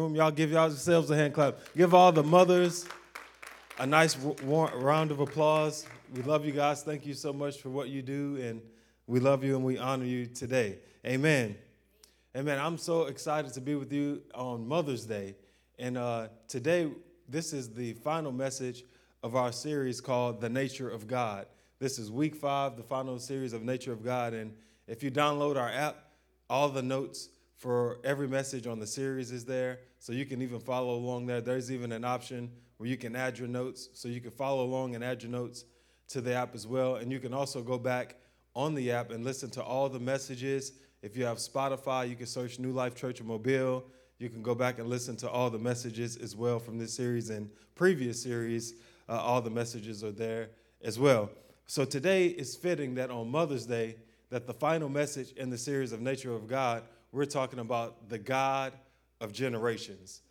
room. Y'all give yourselves a hand clap. Give all the mothers a nice round of applause. We love you guys. Thank you so much for what you do, and we love you and we honor you today. Amen. Amen. I'm so excited to be with you on Mother's Day. And uh, today, this is the final message of our series called The Nature of God. This is week five, the final series of Nature of God. And if you download our app, all the notes for every message on the series is there. So you can even follow along there. There's even an option where you can add your notes. So you can follow along and add your notes to the app as well. And you can also go back on the app and listen to all the messages. If you have Spotify, you can search New Life Church of Mobile. You can go back and listen to all the messages as well from this series and previous series. Uh, all the messages are there as well. So today is fitting that on Mother's Day, that the final message in the series of Nature of God, we're talking about the God of generations.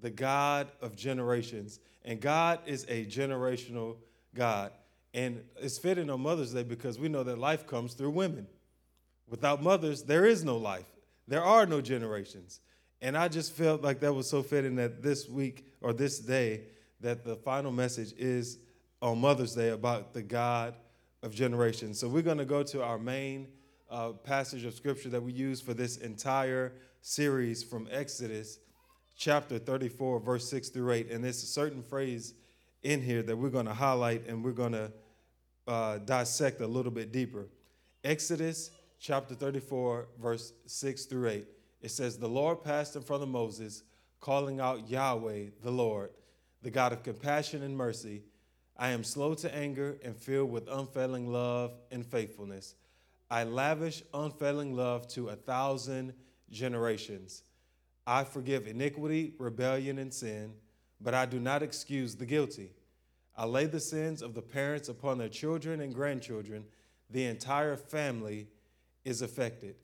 The God of generations. And God is a generational God. And it's fitting on Mother's Day because we know that life comes through women. Without mothers, there is no life, there are no generations. And I just felt like that was so fitting that this week or this day, that the final message is on Mother's Day about the God of generations. So we're going to go to our main uh, passage of scripture that we use for this entire series from Exodus chapter 34, verse 6 through 8. And there's a certain phrase in here that we're going to highlight and we're going to uh, dissect a little bit deeper. Exodus chapter 34, verse 6 through 8. It says, The Lord passed in front of Moses, calling out Yahweh, the Lord, the God of compassion and mercy. I am slow to anger and filled with unfailing love and faithfulness. I lavish unfailing love to a thousand generations. I forgive iniquity, rebellion, and sin, but I do not excuse the guilty. I lay the sins of the parents upon their children and grandchildren. The entire family is affected,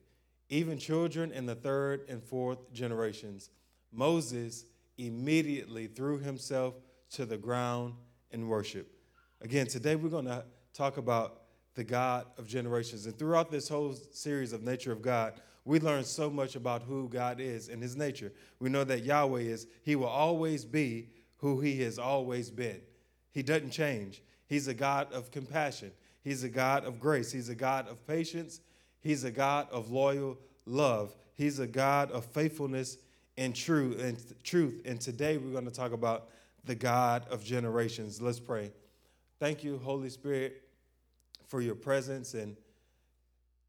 even children in the third and fourth generations. Moses immediately threw himself to the ground in worship. Again, today we're going to talk about the God of generations. And throughout this whole series of Nature of God, we learn so much about who God is and his nature. We know that Yahweh is, he will always be who he has always been. He doesn't change. He's a God of compassion, he's a God of grace, he's a God of patience, he's a God of loyal love, he's a God of faithfulness and true and truth. And today we're going to talk about the God of generations. Let's pray. Thank you, Holy Spirit for your presence and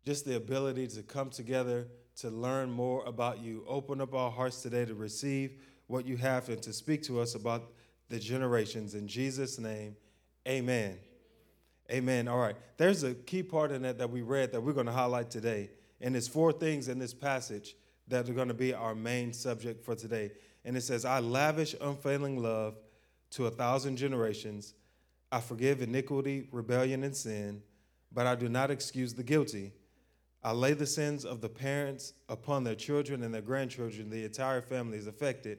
just the ability to come together to learn more about you. Open up our hearts today to receive what you have and to speak to us about the generations. In Jesus' name, amen. Amen. All right. There's a key part in that that we read that we're going to highlight today. And there's four things in this passage that are going to be our main subject for today. And it says, I lavish unfailing love to a thousand generations I forgive iniquity, rebellion, and sin, but I do not excuse the guilty. I lay the sins of the parents upon their children and their grandchildren. The entire family is affected,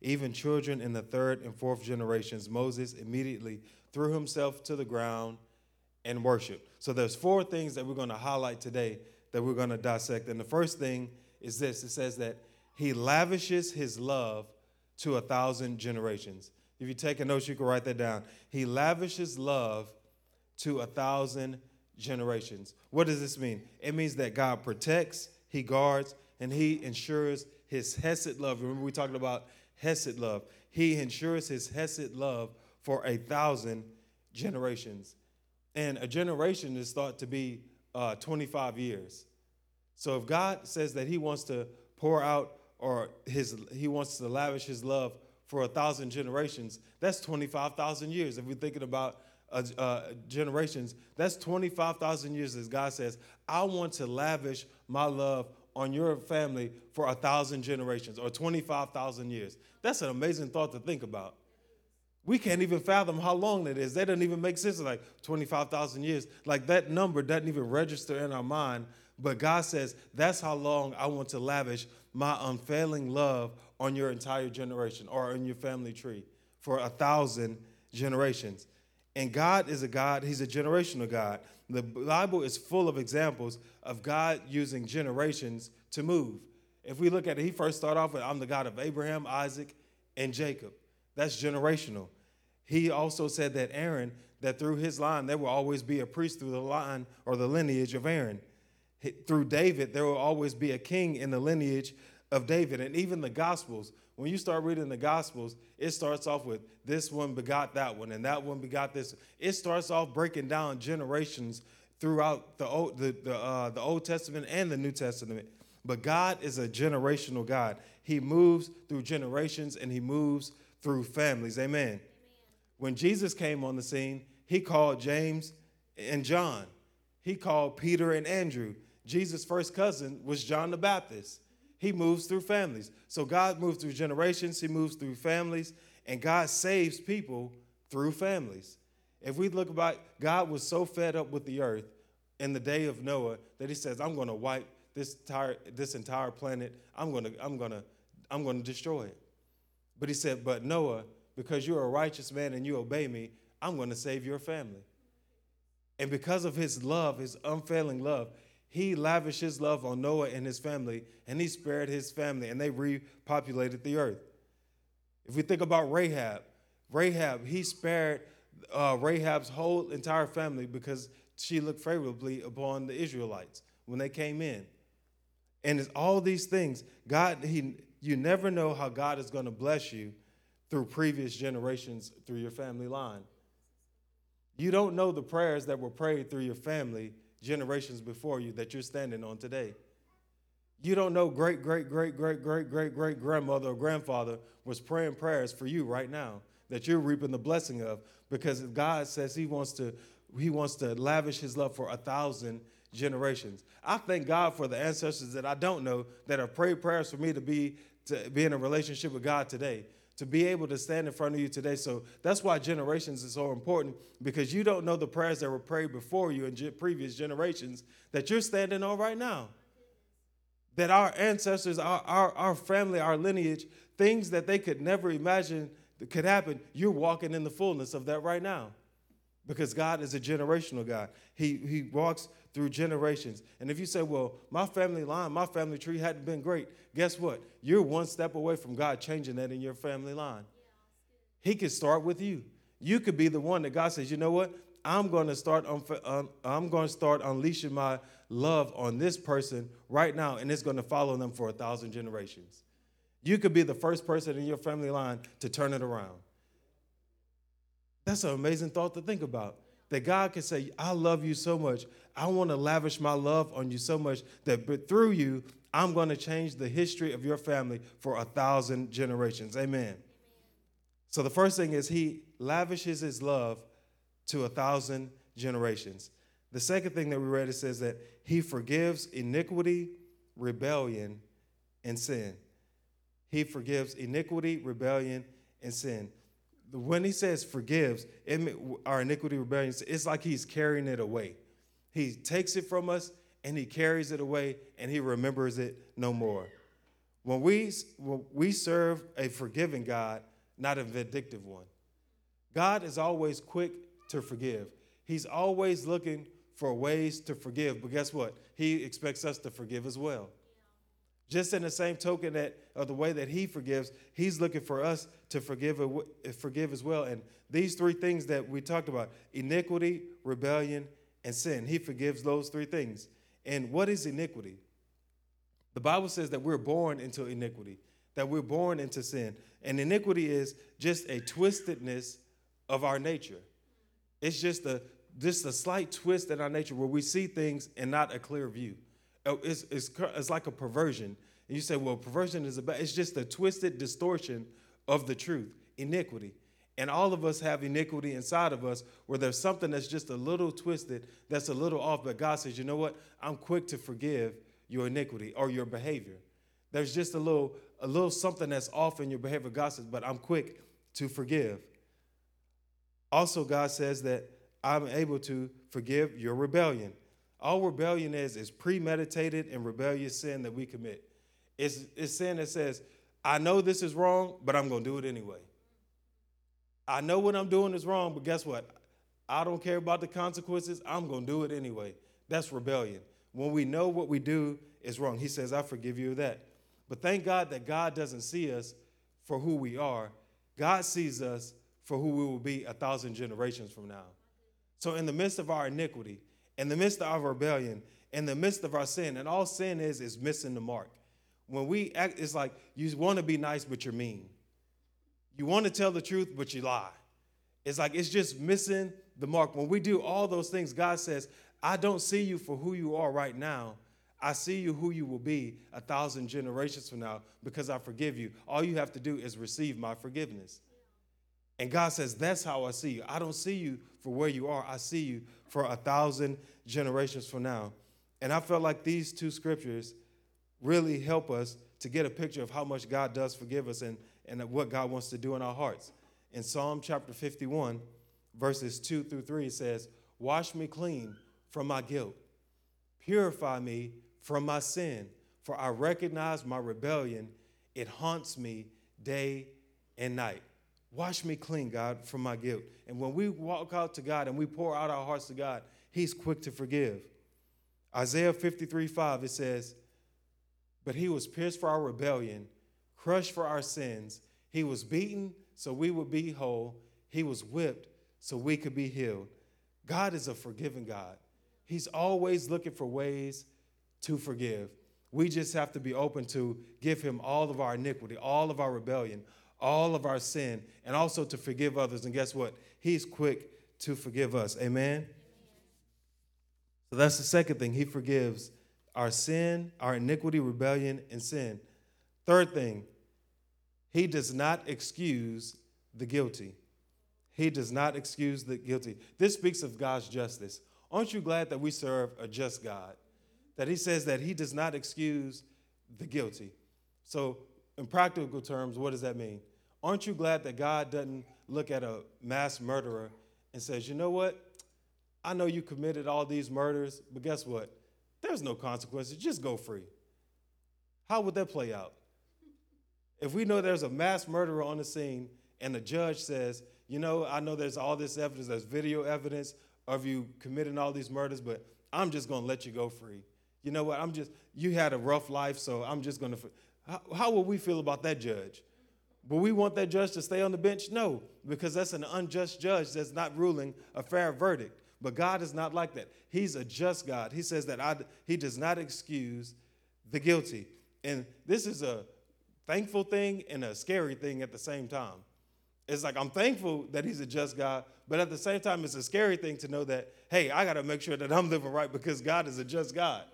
even children in the third and fourth generations. Moses immediately threw himself to the ground and worshiped. So there's four things that we're going to highlight today that we're going to dissect. And the first thing is this it says that he lavishes his love to a thousand generations. If you take a note, you can write that down. He lavishes love to a thousand generations. What does this mean? It means that God protects, He guards, and He ensures His Hesed love. Remember, we talked about Hesed love. He ensures His Hesed love for a thousand generations. And a generation is thought to be uh, 25 years. So if God says that He wants to pour out or his, He wants to lavish His love for a thousand generations, that's 25,000 years. If we're thinking about uh, uh, generations, that's 25,000 years as God says, I want to lavish my love on your family for a thousand generations or 25,000 years. That's an amazing thought to think about. We can't even fathom how long that is. That doesn't even make sense. Like 25,000 years. Like that number doesn't even register in our mind. But God says, that's how long I want to lavish my unfailing love on your entire generation or on your family tree for a thousand generations. And God is a God, He's a generational God. The Bible is full of examples of God using generations to move. If we look at it, he first started off with, I'm the God of Abraham, Isaac, and Jacob. That's generational. He also said that Aaron, that through his line, there will always be a priest through the line or the lineage of Aaron. Through David, there will always be a king in the lineage of David. And even the Gospels, when you start reading the Gospels, it starts off with this one begot that one, and that one begot this. It starts off breaking down generations throughout the Old, the, the, uh, the Old Testament and the New Testament. But God is a generational God. He moves through generations and he moves through families. Amen. Amen. When Jesus came on the scene, he called James and John. He called Peter and Andrew. Jesus' first cousin was John the Baptist. He moves through families. So God moves through generations, He moves through families, and God saves people through families. If we look about, God was so fed up with the earth in the day of Noah that He says, I'm going to wipe this entire, this entire planet. I'm going to, I'm going to, I'm going to destroy it. But He said, But Noah, because you're a righteous man and you obey me, I'm going to save your family. And because of His love, His unfailing love, he lavished his love on Noah and his family, and he spared his family, and they repopulated the earth. If we think about Rahab, Rahab, he spared uh, Rahab's whole entire family because she looked favorably upon the Israelites when they came in. And it's all these things, God, he, you never know how God is going to bless you through previous generations through your family line. You don't know the prayers that were prayed through your family generations before you that you're standing on today. You don't know great, great, great, great, great, great, great grandmother or grandfather was praying prayers for you right now that you're reaping the blessing of because God says He wants to He wants to lavish His love for a thousand generations. I thank God for the ancestors that I don't know that have prayed prayers for me to be to be in a relationship with God today to be able to stand in front of you today. So that's why generations is so important because you don't know the prayers that were prayed before you in previous generations that you're standing on right now. That our ancestors, our, our, our family, our lineage, things that they could never imagine that could happen, you're walking in the fullness of that right now because God is a generational God. He, he walks through generations. And if you say, well, my family line, my family tree hadn't been great, guess what? You're one step away from God changing that in your family line. He could start with you. You could be the one that God says, you know what? I'm going to start. I'm going to start unleashing my love on this person right now, and it's going to follow them for a thousand generations. You could be the first person in your family line to turn it around. That's an amazing thought to think about. That God can say, I love you so much. I want to lavish my love on you so much that through you, I'm going to change the history of your family for a thousand generations. Amen. So the first thing is he lavishes his love to a thousand generations. The second thing that we read it says that he forgives iniquity, rebellion, and sin. He forgives iniquity, rebellion, and sin when he says forgives, it, our iniquity, rebellion, it's like he's carrying it away. He takes it from us and he carries it away and he remembers it no more. When we, when we serve a forgiving God, not a vindictive one, God is always quick to forgive. He's always looking for ways to forgive, but guess what? He expects us to forgive as well. Just in the same token that of the way that he forgives, he's looking for us to forgive, forgive as well. And these three things that we talked about iniquity, rebellion, and sin he forgives those three things. And what is iniquity? The Bible says that we're born into iniquity, that we're born into sin. And iniquity is just a twistedness of our nature. It's just a just a slight twist in our nature where we see things and not a clear view. Oh, it's, it's, it's like a perversion. And you say, well, perversion is about, it's just a twisted distortion of the truth, iniquity. And all of us have iniquity inside of us where there's something that's just a little twisted, that's a little off, but God says, you know what? I'm quick to forgive your iniquity or your behavior. There's just a little, a little something that's off in your behavior. God says, but I'm quick to forgive. Also, God says that I'm able to forgive your rebellion. All rebellion is is premeditated and rebellious sin that we commit. It's, it's sin that says, I know this is wrong, but I'm going to do it anyway. I know what I'm doing is wrong, but guess what? I don't care about the consequences. I'm going to do it anyway. That's rebellion. When we know what we do is wrong, he says, I forgive you of that. But thank God that God doesn't see us for who we are. God sees us for who we will be a thousand generations from now. So, in the midst of our iniquity, in the midst of our rebellion, in the midst of our sin, and all sin is is missing the mark. When we act, it's like you want to be nice, but you're mean. You want to tell the truth, but you lie. It's like it's just missing the mark. When we do all those things, God says, I don't see you for who you are right now. I see you who you will be a thousand generations from now because I forgive you. All you have to do is receive my forgiveness. And God says, That's how I see you. I don't see you for where you are, I see you for a thousand generations from now. And I felt like these two scriptures really help us to get a picture of how much God does forgive us and, and what God wants to do in our hearts. In Psalm chapter 51, verses 2 through 3, it says, Wash me clean from my guilt, purify me from my sin, for I recognize my rebellion. It haunts me day and night. Wash me clean, God, from my guilt. And when we walk out to God and we pour out our hearts to God, He's quick to forgive. Isaiah 53 5, it says, But He was pierced for our rebellion, crushed for our sins. He was beaten so we would be whole. He was whipped so we could be healed. God is a forgiving God. He's always looking for ways to forgive. We just have to be open to give Him all of our iniquity, all of our rebellion, all of our sin, and also to forgive others. And guess what? He's quick to forgive us. Amen? So that's the second thing. He forgives our sin, our iniquity, rebellion, and sin. Third thing, He does not excuse the guilty. He does not excuse the guilty. This speaks of God's justice. Aren't you glad that we serve a just God? That He says that He does not excuse the guilty. So, in practical terms, what does that mean? Aren't you glad that God doesn't look at a mass murderer and says, you know what? I know you committed all these murders, but guess what? There's no consequences. Just go free. How would that play out? If we know there's a mass murderer on the scene and the judge says, you know, I know there's all this evidence, there's video evidence of you committing all these murders, but I'm just going to let you go free. You know what? I'm just, you had a rough life, so I'm just going to. How, how will we feel about that judge? But we want that judge to stay on the bench? No, because that's an unjust judge that's not ruling a fair verdict. But God is not like that. He's a just God. He says that I, He does not excuse the guilty. And this is a thankful thing and a scary thing at the same time. It's like I'm thankful that He's a just God, but at the same time, it's a scary thing to know that, hey, I got to make sure that I'm living right because God is a just God.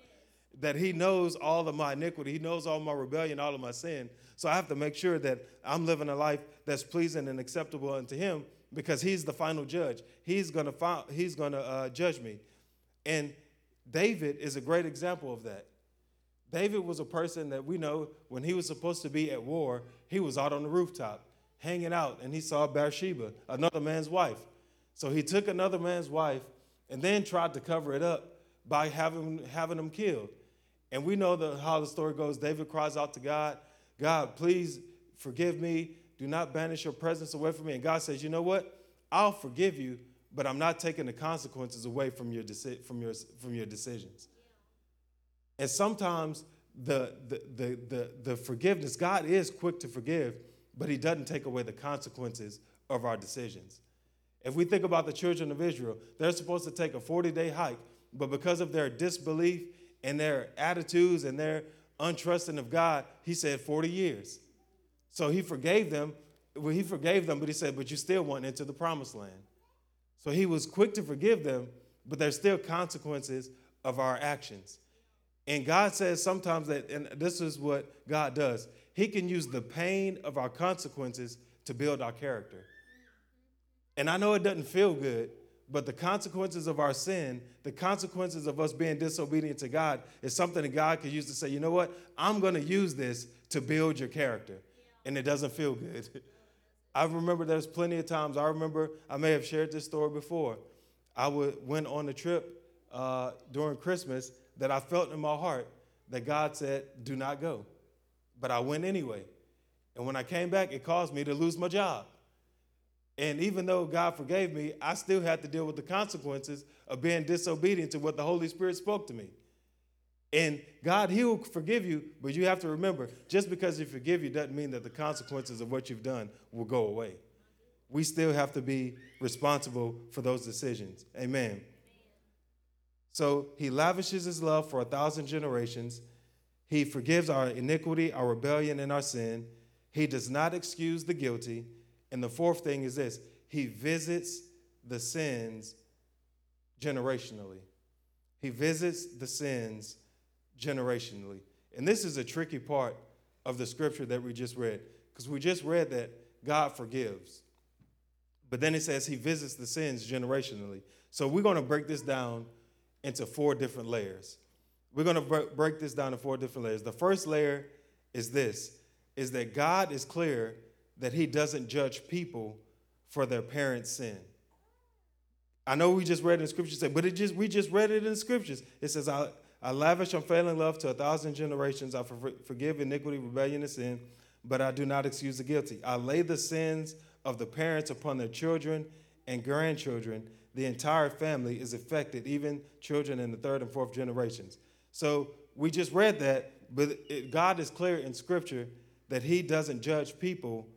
That He knows all of my iniquity, He knows all my rebellion, all of my sin. So I have to make sure that I'm living a life that's pleasing and acceptable unto Him because He's the final judge. He's gonna fi- He's gonna uh, judge me. And David is a great example of that. David was a person that we know when he was supposed to be at war, he was out on the rooftop hanging out and he saw Bathsheba, another man's wife. So he took another man's wife and then tried to cover it up by having, having him killed. And we know the, how the story goes. David cries out to God, God, please forgive me. Do not banish your presence away from me. And God says, You know what? I'll forgive you, but I'm not taking the consequences away from your, deci- from your, from your decisions. And sometimes the, the, the, the, the forgiveness, God is quick to forgive, but He doesn't take away the consequences of our decisions. If we think about the children of Israel, they're supposed to take a 40 day hike, but because of their disbelief and their attitudes and their untrusting of God, he said 40 years. So he forgave them. Well, he forgave them, but he said, but you still went into the promised land. So he was quick to forgive them, but there's still consequences of our actions. And God says sometimes that, and this is what God does, He can use the pain of our consequences to build our character. And I know it doesn't feel good, but the consequences of our sin, the consequences of us being disobedient to God, is something that God can use to say, you know what? I'm going to use this to build your character. And it doesn't feel good. I remember there's plenty of times, I remember, I may have shared this story before. I would, went on a trip uh, during Christmas that I felt in my heart that God said, do not go. But I went anyway. And when I came back, it caused me to lose my job. And even though God forgave me, I still had to deal with the consequences of being disobedient to what the Holy Spirit spoke to me. And God, He will forgive you, but you have to remember just because He forgive you doesn't mean that the consequences of what you've done will go away. We still have to be responsible for those decisions. Amen. So He lavishes His love for a thousand generations. He forgives our iniquity, our rebellion, and our sin. He does not excuse the guilty. And the fourth thing is this He visits the sins generationally. He visits the sins generationally. And this is a tricky part of the scripture that we just read, because we just read that God forgives. But then it says he visits the sins generationally. So we're going to break this down into four different layers. We're going to break this down to four different layers. The first layer is this is that God is clear that he doesn't judge people for their parents' sin. I know we just read in scriptures, but it just we just read it in scriptures. It says, I, I lavish unfailing love to a thousand generations. I forgive iniquity, rebellion, and sin, but I do not excuse the guilty. I lay the sins of the parents upon their children and grandchildren. The entire family is affected, even children in the third and fourth generations. So we just read that, but it, God is clear in Scripture that He doesn't judge people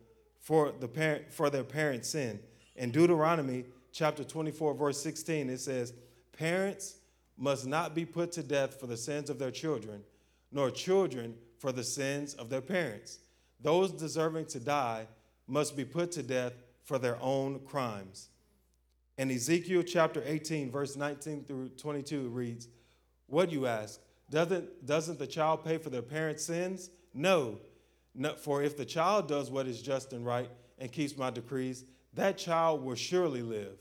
for the parent for their parents' sin. In Deuteronomy chapter 24, verse 16, it says, Parents must not be put to death for the sins of their children, nor children for the sins of their parents. Those deserving to die must be put to death for their own crimes. In Ezekiel chapter 18, verse 19 through 22, reads, What you ask? Doesn't, doesn't the child pay for their parents' sins? No. For if the child does what is just and right and keeps my decrees, that child will surely live.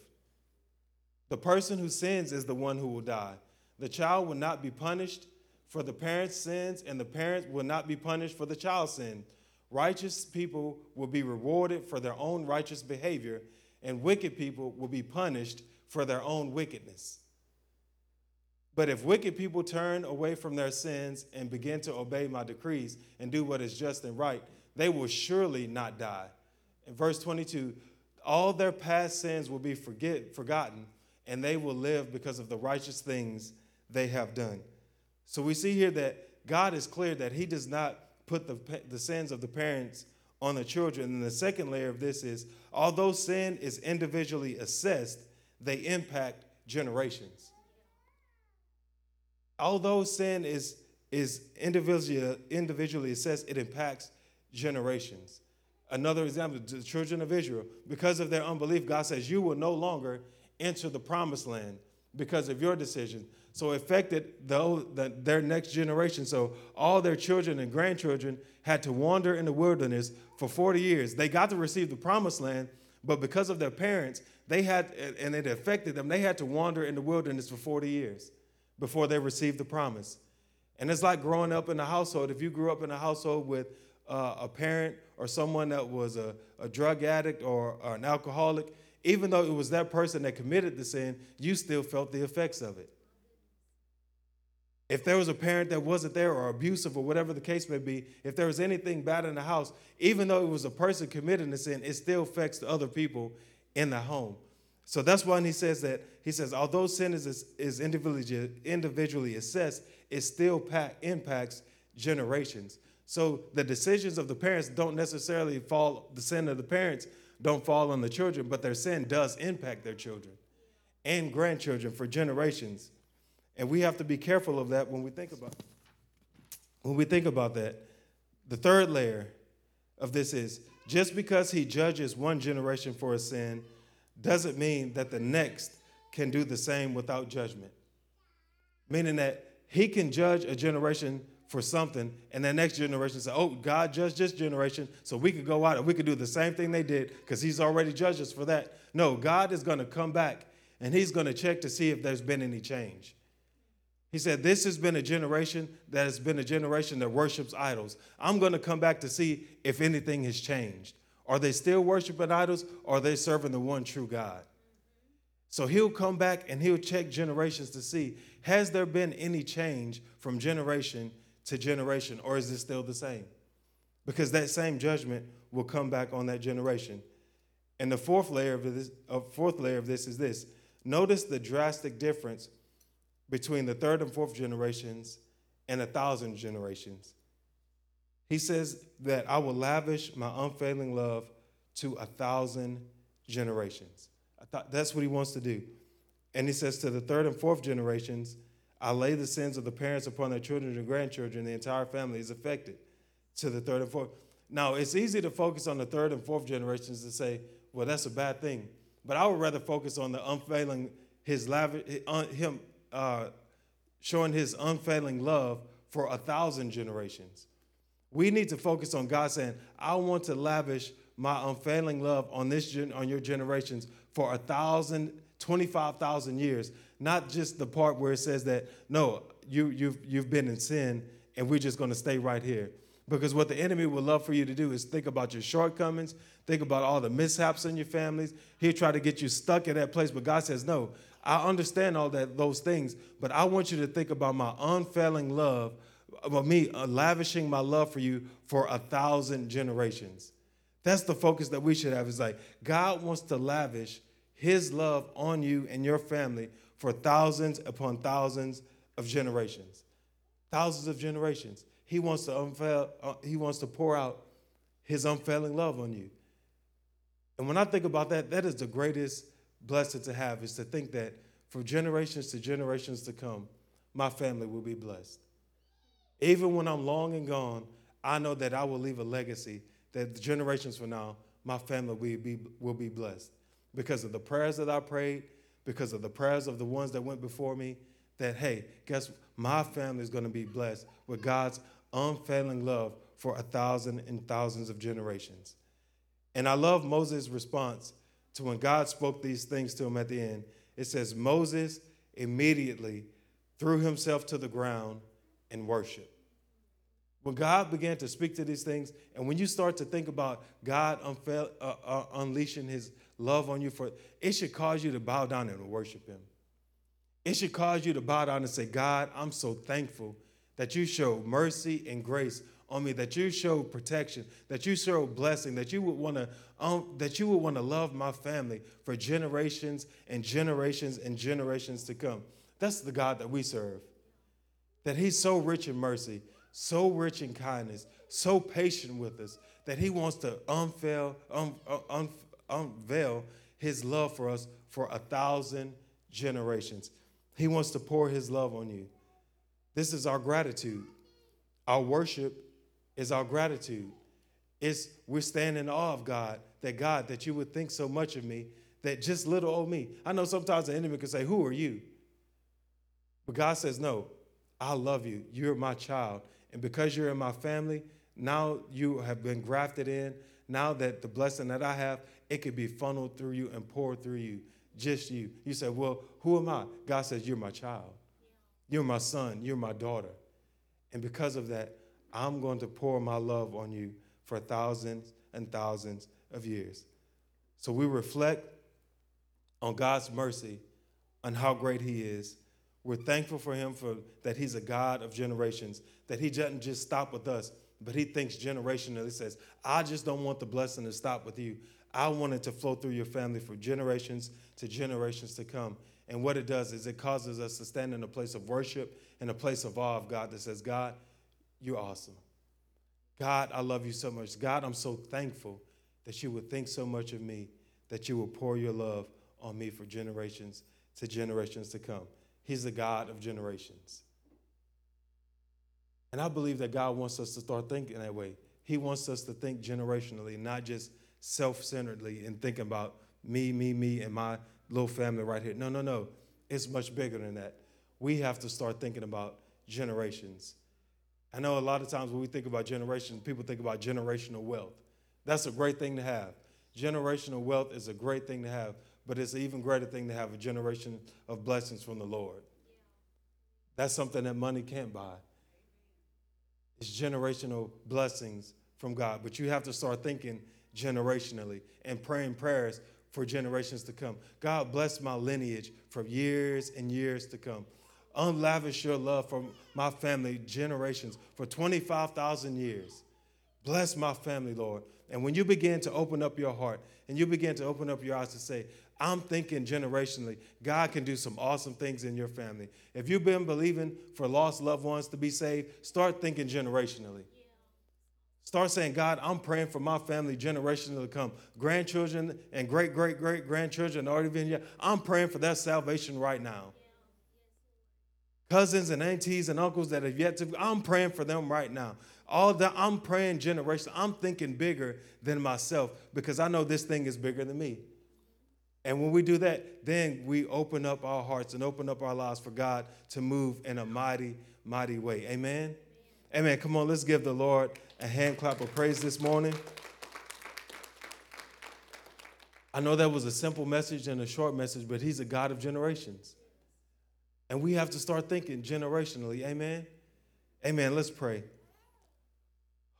The person who sins is the one who will die. The child will not be punished for the parent's sins, and the parent will not be punished for the child's sin. Righteous people will be rewarded for their own righteous behavior, and wicked people will be punished for their own wickedness. But if wicked people turn away from their sins and begin to obey my decrees and do what is just and right, they will surely not die. In verse 22, all their past sins will be forget, forgotten, and they will live because of the righteous things they have done. So we see here that God is clear that He does not put the, the sins of the parents on the children. And the second layer of this is although sin is individually assessed, they impact generations. Although sin is, is individually, individually assessed, it impacts generations. Another example, the children of Israel, because of their unbelief, God says, You will no longer enter the promised land because of your decision. So it affected the, the, their next generation. So all their children and grandchildren had to wander in the wilderness for 40 years. They got to receive the promised land, but because of their parents, they had, and it affected them, they had to wander in the wilderness for 40 years before they received the promise. And it's like growing up in a household. If you grew up in a household with uh, a parent or someone that was a, a drug addict or, or an alcoholic, even though it was that person that committed the sin, you still felt the effects of it. If there was a parent that wasn't there or abusive or whatever the case may be, if there was anything bad in the house, even though it was a person committing the sin, it still affects the other people in the home. So that's why he says that he says, although sin is, is individually, individually assessed, it still impacts generations. So the decisions of the parents don't necessarily fall, the sin of the parents don't fall on the children, but their sin does impact their children and grandchildren for generations. And we have to be careful of that when we think about when we think about that. The third layer of this is just because he judges one generation for a sin doesn't mean that the next can do the same without judgment. Meaning that he can judge a generation for something, and the next generation say, Oh, God judged this generation, so we could go out and we could do the same thing they did because he's already judged us for that. No, God is going to come back and he's going to check to see if there's been any change. He said, This has been a generation that has been a generation that worships idols. I'm going to come back to see if anything has changed. Are they still worshiping idols or are they serving the one true God? So he'll come back and he'll check generations to see has there been any change from generation to generation or is it still the same? Because that same judgment will come back on that generation. And the fourth layer of this, uh, fourth layer of this is this. Notice the drastic difference between the third and fourth generations and a thousand generations. He says that I will lavish my unfailing love to a thousand generations. I thought that's what he wants to do. And he says to the third and fourth generations, I lay the sins of the parents upon their children and grandchildren. The entire family is affected to the third and fourth. Now, it's easy to focus on the third and fourth generations and say, well, that's a bad thing. But I would rather focus on the unfailing, his lavish, him uh, showing his unfailing love for a thousand generations. We need to focus on God saying, I want to lavish my unfailing love on this gen- on your generations for a thousand, 25,000 years. Not just the part where it says that, no, you, you've, you've been in sin and we're just going to stay right here. Because what the enemy would love for you to do is think about your shortcomings, think about all the mishaps in your families. He'll try to get you stuck in that place. But God says, no, I understand all that those things, but I want you to think about my unfailing love, about me uh, lavishing my love for you for a thousand generations. That's the focus that we should have. Is like God wants to lavish his love on you and your family for thousands upon thousands of generations. Thousands of generations. He wants to unfail, uh, he wants to pour out his unfailing love on you. And when I think about that, that is the greatest blessing to have is to think that for generations to generations to come, my family will be blessed. Even when I'm long and gone, I know that I will leave a legacy that generations from now, my family will be, will be blessed because of the prayers that I prayed, because of the prayers of the ones that went before me. That, hey, guess my family is going to be blessed with God's unfailing love for a thousand and thousands of generations. And I love Moses' response to when God spoke these things to him at the end. It says, Moses immediately threw himself to the ground and worship. When God began to speak to these things, and when you start to think about God uh, uh, unleashing his love on you, for it should cause you to bow down and worship him. It should cause you to bow down and say, God, I'm so thankful that you show mercy and grace on me, that you show protection, that you show blessing, that you would want to um, that you would want to love my family for generations and generations and generations to come. That's the God that we serve. That He's so rich in mercy, so rich in kindness, so patient with us, that He wants to unveil, un, un, unveil His love for us for a thousand generations. He wants to pour His love on you. This is our gratitude. Our worship is our gratitude. It's we're standing in awe of God, that God, that you would think so much of me, that just little old me. I know sometimes the enemy can say, Who are you? But God says, No, I love you. You're my child. And because you're in my family, now you have been grafted in. Now that the blessing that I have, it could be funneled through you and poured through you, just you. You say, Well, who am I? God says, You're my child. You're my son. You're my daughter. And because of that, I'm going to pour my love on you for thousands and thousands of years. So we reflect on God's mercy, on how great He is. We're thankful for Him for that He's a God of generations, that He doesn't just stop with us, but He thinks generationally. He says, I just don't want the blessing to stop with you. I want it to flow through your family for generations to generations to come. And what it does is it causes us to stand in a place of worship, in a place of awe of God that says, God, you're awesome. God, I love you so much. God, I'm so thankful that you would think so much of me, that you would pour your love on me for generations to generations to come. He's the God of generations. And I believe that God wants us to start thinking that way. He wants us to think generationally, not just self centeredly and thinking about me, me, me, and my little family right here. No, no, no. It's much bigger than that. We have to start thinking about generations. I know a lot of times when we think about generations, people think about generational wealth. That's a great thing to have. Generational wealth is a great thing to have, but it's an even greater thing to have a generation of blessings from the Lord. That's something that money can't buy. It's generational blessings from God, but you have to start thinking generationally and praying prayers for generations to come. God bless my lineage for years and years to come. Unlavish your love for my family generations for 25,000 years. Bless my family, Lord, And when you begin to open up your heart and you begin to open up your eyes to say, I'm thinking generationally, God can do some awesome things in your family. If you've been believing for lost loved ones to be saved, start thinking generationally. Start saying, God, I'm praying for my family generationally to come. Grandchildren and great, great, great grandchildren already been here. I'm praying for their salvation right now. Cousins and aunties and uncles that have yet to, I'm praying for them right now. All that I'm praying generation. I'm thinking bigger than myself because I know this thing is bigger than me. And when we do that, then we open up our hearts and open up our lives for God to move in a mighty, mighty way. Amen. Amen. Come on, let's give the Lord a hand clap of praise this morning. I know that was a simple message and a short message, but He's a God of generations. And we have to start thinking generationally. Amen. Amen. Let's pray.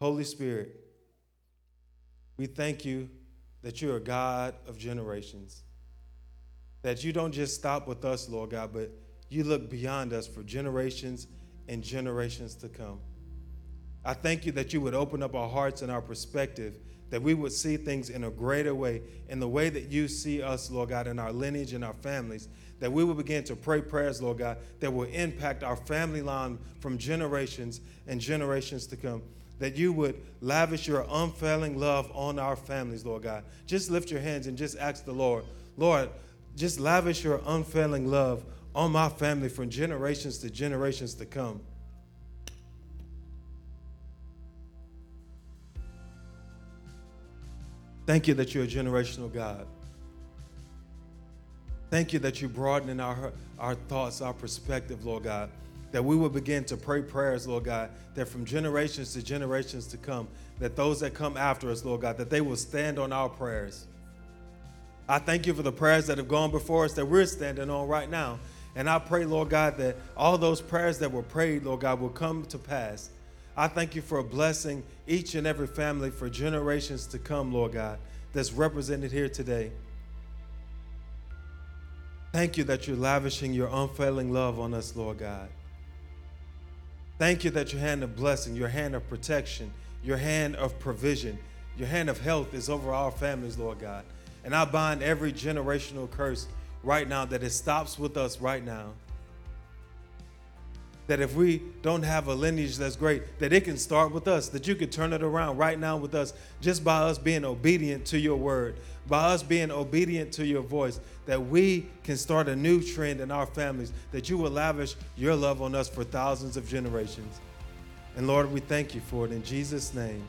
Holy Spirit, we thank you that you're a God of generations. That you don't just stop with us, Lord God, but you look beyond us for generations and generations to come. I thank you that you would open up our hearts and our perspective, that we would see things in a greater way, in the way that you see us, Lord God, in our lineage and our families, that we will begin to pray prayers, Lord God, that will impact our family line from generations and generations to come. That you would lavish your unfailing love on our families, Lord God. Just lift your hands and just ask the Lord, Lord, just lavish your unfailing love on my family from generations to generations to come. Thank you that you're a generational God. Thank you that you're broadening our, our thoughts, our perspective, Lord God. That we will begin to pray prayers, Lord God, that from generations to generations to come, that those that come after us, Lord God, that they will stand on our prayers. I thank you for the prayers that have gone before us that we're standing on right now. And I pray, Lord God, that all those prayers that were prayed, Lord God, will come to pass. I thank you for a blessing each and every family for generations to come, Lord God, that's represented here today. Thank you that you're lavishing your unfailing love on us, Lord God. Thank you that your hand of blessing, your hand of protection, your hand of provision, your hand of health is over our families, Lord God. And I bind every generational curse right now that it stops with us right now that if we don't have a lineage that's great, that it can start with us, that you could turn it around right now with us just by us being obedient to your word, by us being obedient to your voice, that we can start a new trend in our families, that you will lavish your love on us for thousands of generations. And Lord, we thank you for it in Jesus' name.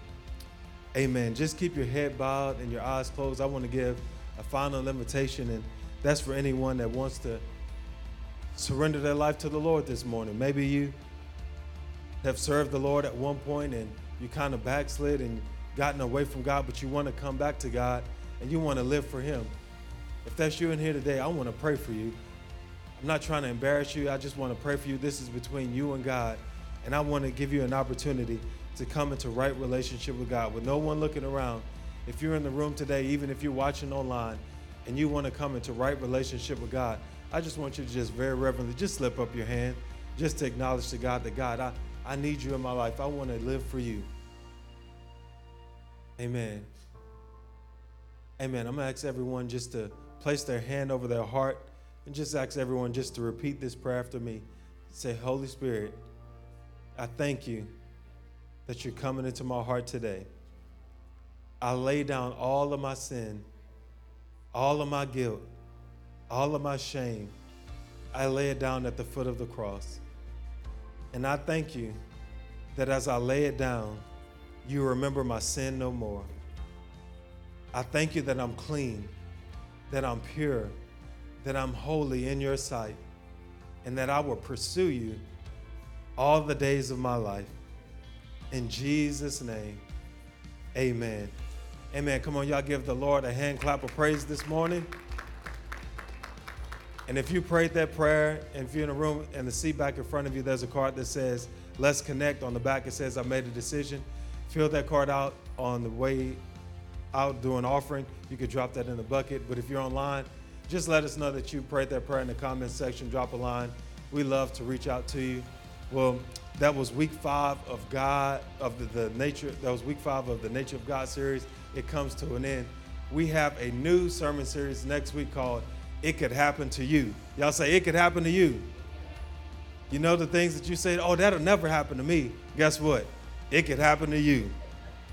Amen. Just keep your head bowed and your eyes closed. I want to give a final invitation, and that's for anyone that wants to surrender their life to the Lord this morning. Maybe you have served the Lord at one point and you kind of backslid and gotten away from God, but you want to come back to God and you want to live for Him. If that's you in here today, I want to pray for you. I'm not trying to embarrass you. I just want to pray for you. This is between you and God. And I want to give you an opportunity to come into right relationship with God with no one looking around. If you're in the room today, even if you're watching online, and you want to come into right relationship with God, I just want you to just very reverently just slip up your hand, just to acknowledge to God that God, I, I need you in my life. I want to live for you. Amen. Amen. I'm going to ask everyone just to place their hand over their heart and just ask everyone just to repeat this prayer after me. Say, Holy Spirit, I thank you that you're coming into my heart today. I lay down all of my sin, all of my guilt all of my shame, I lay it down at the foot of the cross. And I thank you that as I lay it down, you remember my sin no more. I thank you that I'm clean, that I'm pure, that I'm holy in your sight, and that I will pursue you all the days of my life. In Jesus' name, amen. Amen. Come on, y'all give the Lord a hand clap of praise this morning. And if you prayed that prayer, and if you're in a room and the seat back in front of you, there's a card that says, Let's connect. On the back, it says, I made a decision. Fill that card out on the way out doing offering. You could drop that in the bucket. But if you're online, just let us know that you prayed that prayer in the comments section. Drop a line. We love to reach out to you. Well, that was week five of God, of the, the nature, that was week five of the Nature of God series. it comes to an end. We have a new sermon series next week called It Could Happen to You. Y'all say, It Could Happen to You. You know the things that you say, oh, that'll never happen to me. Guess what? It could happen to you.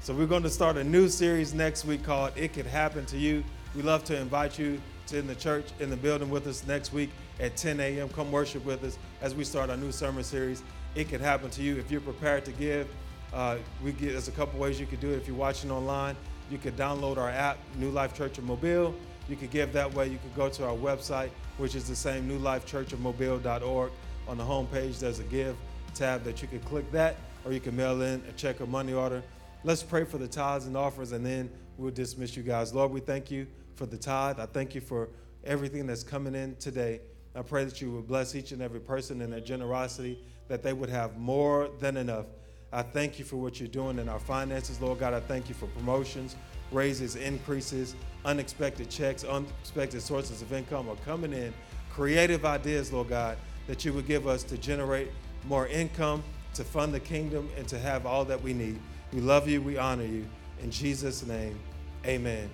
So we're going to start a new series next week called It Could Happen to You. We love to invite you to in the church, in the building with us next week at 10 a.m. Come worship with us as we start our new sermon series. It could happen to you if you're prepared to give. Uh, we get there's a couple ways you could do it. If you're watching online, you could download our app, New Life Church of Mobile. You could give that way. You could go to our website, which is the same newlifechurchofmobile.org. On the homepage, there's a give tab that you can click that, or you can mail in a check or money order. Let's pray for the tithes and offers, and then we'll dismiss you guys. Lord, we thank you for the tithe. I thank you for everything that's coming in today. I pray that you would bless each and every person in their generosity, that they would have more than enough. I thank you for what you're doing in our finances, Lord God. I thank you for promotions, raises, increases, unexpected checks, unexpected sources of income are coming in. Creative ideas, Lord God, that you would give us to generate more income, to fund the kingdom, and to have all that we need. We love you. We honor you. In Jesus' name, amen.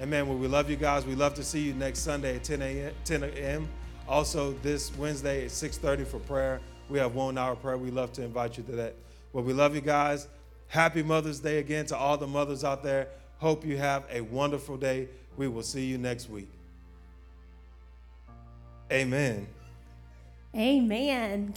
Amen. Well, we love you guys. We love to see you next Sunday at 10 a.m. 10 a.m. Also, this Wednesday at 6:30 for prayer. We have one hour prayer. We love to invite you to that. Well, we love you guys. Happy Mother's Day again to all the mothers out there. Hope you have a wonderful day. We will see you next week. Amen. Amen. God